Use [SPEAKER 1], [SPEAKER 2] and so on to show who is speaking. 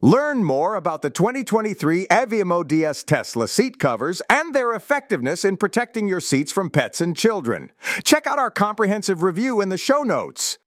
[SPEAKER 1] Learn more about the 2023 EVMODS Tesla seat covers and their effectiveness in protecting your seats from pets and children. Check out our comprehensive review in the show notes.